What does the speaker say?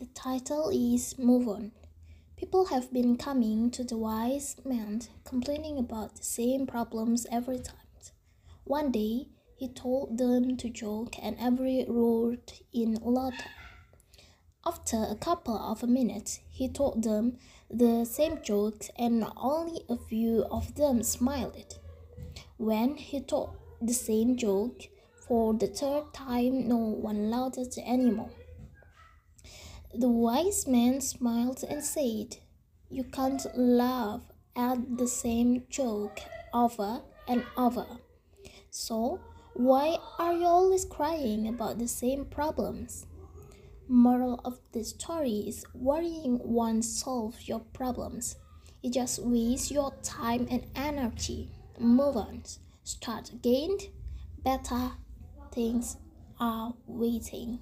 The title is Move On. People have been coming to the wise man complaining about the same problems every time. One day, he told them to joke and every roared in laughter. After a couple of minutes, he told them the same joke and only a few of them smiled. When he told the same joke for the third time, no one laughed anymore. The wise man smiled and said, You can't laugh at the same joke over and over. So, why are you always crying about the same problems? Moral of the story is worrying won't solve your problems. It just wastes your time and energy. Move on. Start again. Better things are waiting.